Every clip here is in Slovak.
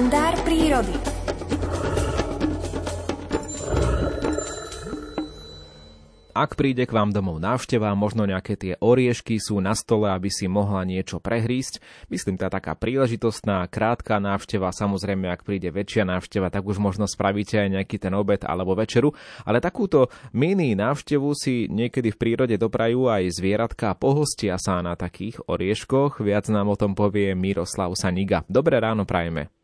kalendár prírody. Ak príde k vám domov návšteva, možno nejaké tie oriešky sú na stole, aby si mohla niečo prehrísť. Myslím, tá taká príležitostná, krátka návšteva. Samozrejme, ak príde väčšia návšteva, tak už možno spravíte aj nejaký ten obed alebo večeru. Ale takúto mini návštevu si niekedy v prírode doprajú aj zvieratka. Pohostia sa na takých orieškoch. Viac nám o tom povie Miroslav Saniga. Dobré ráno prajeme.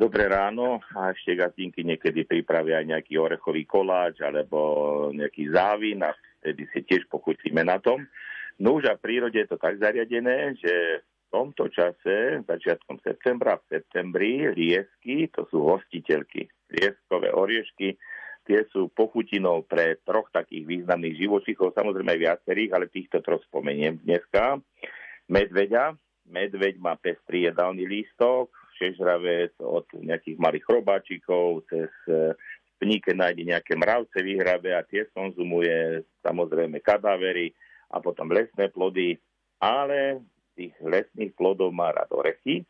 Dobré ráno a ešte gatinky niekedy pripravia aj nejaký orechový koláč alebo nejaký závin a vtedy si tiež pochutíme na tom. No už a v prírode je to tak zariadené, že v tomto čase, začiatkom septembra, v septembri, liesky, to sú hostiteľky, lieskové oriešky, tie sú pochutinou pre troch takých významných živočíchov, samozrejme aj viacerých, ale týchto troch spomeniem dneska. Medveďa, medveď má pestrý jedálny lístok, šežravec, od nejakých malých chrobáčikov, cez e, pníke nájde nejaké mravce, vyhrabe a tie konzumuje samozrejme kadávery a potom lesné plody, ale tých lesných plodov má rád orechy,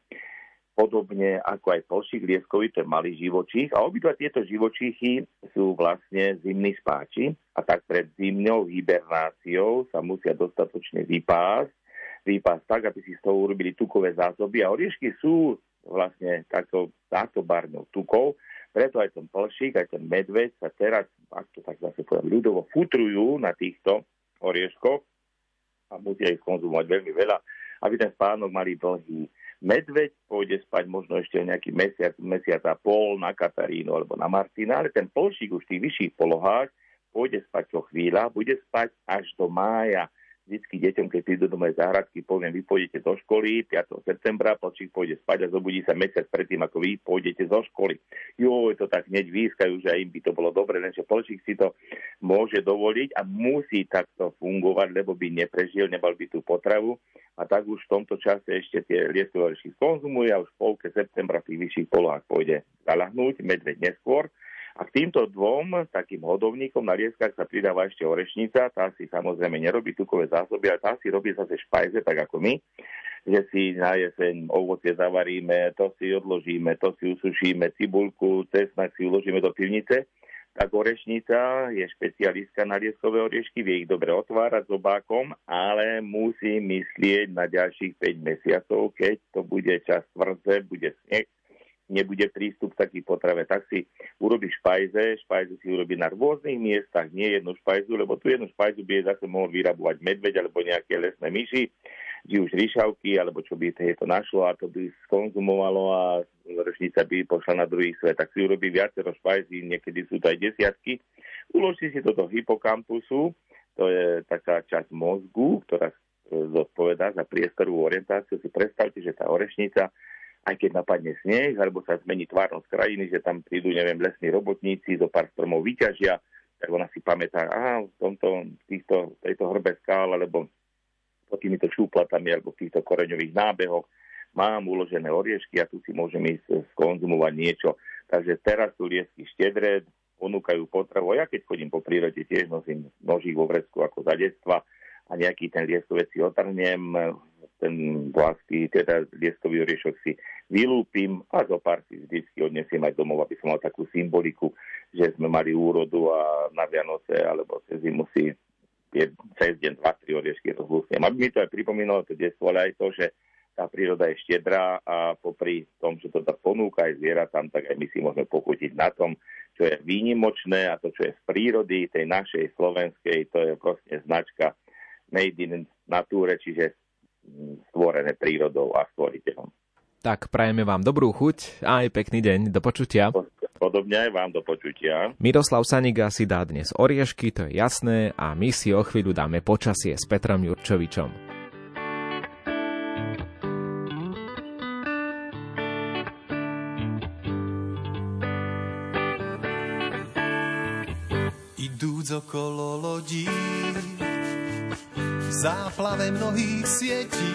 podobne ako aj polšík lieskový, to je malý živočích. A obidva tieto živočíchy sú vlastne zimní spáči a tak pred zimnou hibernáciou sa musia dostatočne vypásť, vypásť tak, aby si z toho urobili tukové zásoby. A oriešky sú vlastne takto, táto barnou tukou. Preto aj ten plšík, aj ten medveď sa teraz, ak to tak zase poviem, ľudovo futrujú na týchto orieškoch a musia ich konzumovať veľmi veľa, aby ten spánok mali dlhý. Medveď pôjde spať možno ešte nejaký mesiac, mesiac a pol na Katarínu alebo na Martina, ale ten plšík už v tých vyšších polohách pôjde spať čo chvíľa, bude spať až do mája vždycky deťom, keď prídu do mojej záhradky, poviem, vy pôjdete do školy 5. septembra, počík pôjde spať a zobudí sa mesiac predtým, ako vy pôjdete zo školy. Jo, to tak hneď výskajú, že aj im by to bolo dobre, lenže Polčík si to môže dovoliť a musí takto fungovať, lebo by neprežil, nebal by tú potravu a tak už v tomto čase ešte tie lieskové konzumuje a už v polke septembra v tých vyšších polohách pôjde zalahnúť, medveď neskôr a k týmto dvom takým hodovníkom na lieskách sa pridáva ešte orešnica, tá si samozrejme nerobí tukové zásoby, ale tá si robí zase špajze, tak ako my, že si na jeseň ovocie zavaríme, to si odložíme, to si usušíme, cibulku, cesnak si uložíme do pivnice, tak orešnica je špecialistka na lieskové oriešky, vie ich dobre otvárať zobákom, ale musí myslieť na ďalších 5 mesiacov, keď to bude čas tvrdze, bude sneh, nebude prístup k takých potrave, tak si urobí špajze, špajze si urobí na rôznych miestach, nie jednu špajzu, lebo tu jednu špajzu by zase mohol vyrabovať medveď alebo nejaké lesné myši, či už ryšavky, alebo čo by to našlo a to by skonzumovalo a ročnica by pošla na druhý svet, tak si urobí viacero špajzí, niekedy sú to aj desiatky. Uloží si to do hypokampusu, to je taká časť mozgu, ktorá zodpovedá za priestorovú orientáciu. Si predstavte, že tá orešnica aj keď napadne sneh, alebo sa zmení tvárnosť krajiny, že tam prídu, neviem, lesní robotníci, zo pár stromov vyťažia, tak ona si pamätá, aha, v tomto, týchto, tejto hrbe skál, alebo pod týmito šúplatami, alebo v týchto koreňových nábehoch mám uložené oriešky a tu si môžem ísť skonzumovať niečo. Takže teraz sú liesky štedré, ponúkajú potravu. Ja keď chodím po prírode, tiež nosím nožík vo vrecku ako za detstva a nejaký ten lieskovec si otrhnem, ten vlásky, teda lieskový oriešok si vylúpim a zo pár si vždycky odnesiem aj domov, aby som mal takú symboliku, že sme mali úrodu a na Vianoce alebo cez zimu si cez deň dva, tri oriešky rozlúsnem. Aby mi to aj pripomínalo to detstvo, ale aj to, že tá príroda je štedrá a popri tom, že to tak ponúka aj zvieratám, tak aj my si môžeme pochutiť na tom, čo je výnimočné a to, čo je z prírody, tej našej slovenskej, to je proste značka made in nature, čiže stvorené prírodou a stvoriteľom. Tak prajeme vám dobrú chuť a aj pekný deň. Do počutia. Podobne aj vám do počutia. Miroslav Saniga si dá dnes oriešky, to je jasné, a my si o chvíľu dáme počasie s Petrom Jurčovičom. Idúc okolo lodí záplave mnohých sietí.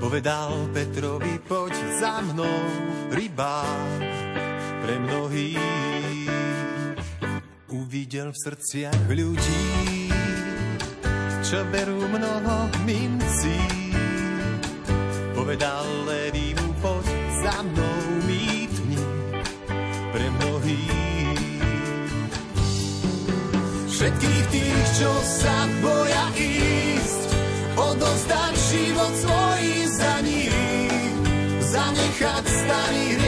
Povedal Petrovi, poď za mnou, rybák pre mnohých. Uvidel v srdciach ľudí, čo berú mnoho mincí. Povedal Levi mu, poď za mnou Všetkých tých, čo sa boja ísť, odozdať život svoj za nich, zanechať starý hriech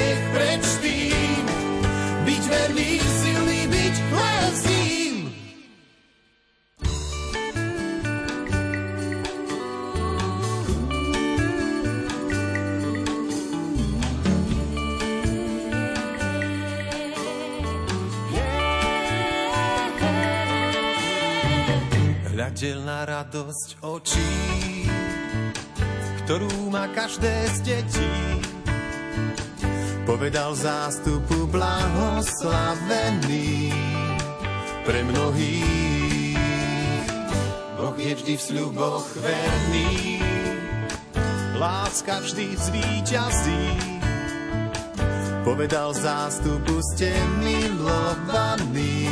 Na radosť očí, ktorú má každé z detí. Povedal zástupu blahoslavený pre mnohých. Boh je vždy v sľuboch verný, láska vždy zvíťazí. Povedal zástupu ste milovaní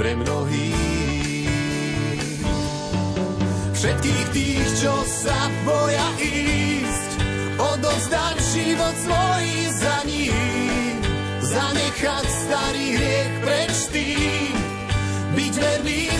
pre mnohých. Všetkých tých, čo sa boja ísť, odozdať život svoj za ním, zanechať starý hriech preč tým, byť verný